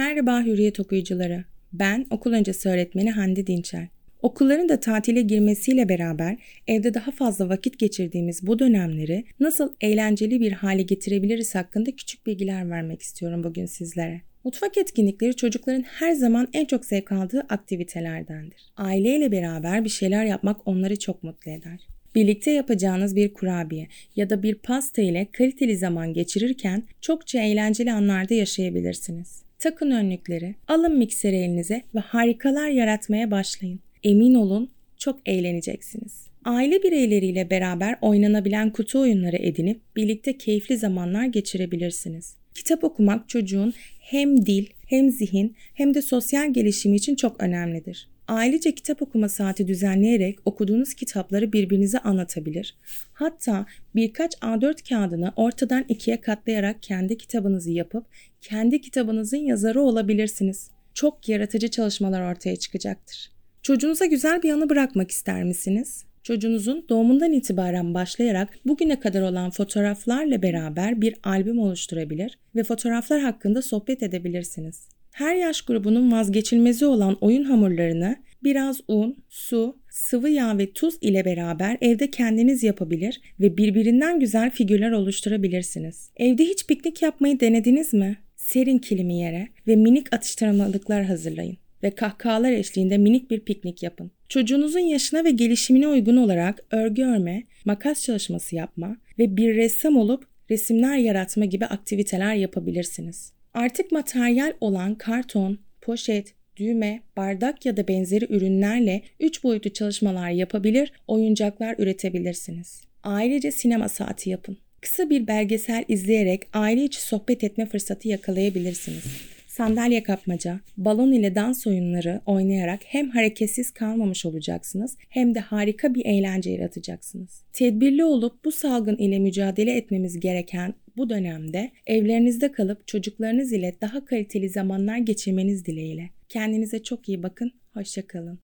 Merhaba Hürriyet okuyucuları. Ben okul öncesi öğretmeni Hande Dinçer. Okulların da tatile girmesiyle beraber evde daha fazla vakit geçirdiğimiz bu dönemleri nasıl eğlenceli bir hale getirebiliriz hakkında küçük bilgiler vermek istiyorum bugün sizlere. Mutfak etkinlikleri çocukların her zaman en çok zevk aldığı aktivitelerdendir. Aileyle beraber bir şeyler yapmak onları çok mutlu eder. Birlikte yapacağınız bir kurabiye ya da bir pasta ile kaliteli zaman geçirirken çokça eğlenceli anlarda yaşayabilirsiniz. Takın önlükleri, alın mikseri elinize ve harikalar yaratmaya başlayın. Emin olun çok eğleneceksiniz. Aile bireyleriyle beraber oynanabilen kutu oyunları edinip birlikte keyifli zamanlar geçirebilirsiniz. Kitap okumak çocuğun hem dil, hem zihin, hem de sosyal gelişimi için çok önemlidir. Ailece kitap okuma saati düzenleyerek okuduğunuz kitapları birbirinize anlatabilir. Hatta birkaç A4 kağıdını ortadan ikiye katlayarak kendi kitabınızı yapıp kendi kitabınızın yazarı olabilirsiniz. Çok yaratıcı çalışmalar ortaya çıkacaktır. Çocuğunuza güzel bir anı bırakmak ister misiniz? Çocuğunuzun doğumundan itibaren başlayarak bugüne kadar olan fotoğraflarla beraber bir albüm oluşturabilir ve fotoğraflar hakkında sohbet edebilirsiniz. Her yaş grubunun vazgeçilmezi olan oyun hamurlarını biraz un, su, sıvı yağ ve tuz ile beraber evde kendiniz yapabilir ve birbirinden güzel figürler oluşturabilirsiniz. Evde hiç piknik yapmayı denediniz mi? Serin kilimi yere ve minik atıştırmalıklar hazırlayın ve kahkahalar eşliğinde minik bir piknik yapın. Çocuğunuzun yaşına ve gelişimine uygun olarak örgü örme, makas çalışması yapma ve bir ressam olup resimler yaratma gibi aktiviteler yapabilirsiniz. Artık materyal olan karton, poşet, düğme, bardak ya da benzeri ürünlerle 3 boyutlu çalışmalar yapabilir, oyuncaklar üretebilirsiniz. Ailece sinema saati yapın. Kısa bir belgesel izleyerek aile içi sohbet etme fırsatı yakalayabilirsiniz. Sandalye kapmaca, balon ile dans oyunları oynayarak hem hareketsiz kalmamış olacaksınız hem de harika bir eğlence yaratacaksınız. Tedbirli olup bu salgın ile mücadele etmemiz gereken bu dönemde evlerinizde kalıp çocuklarınız ile daha kaliteli zamanlar geçirmeniz dileğiyle. Kendinize çok iyi bakın, hoşçakalın.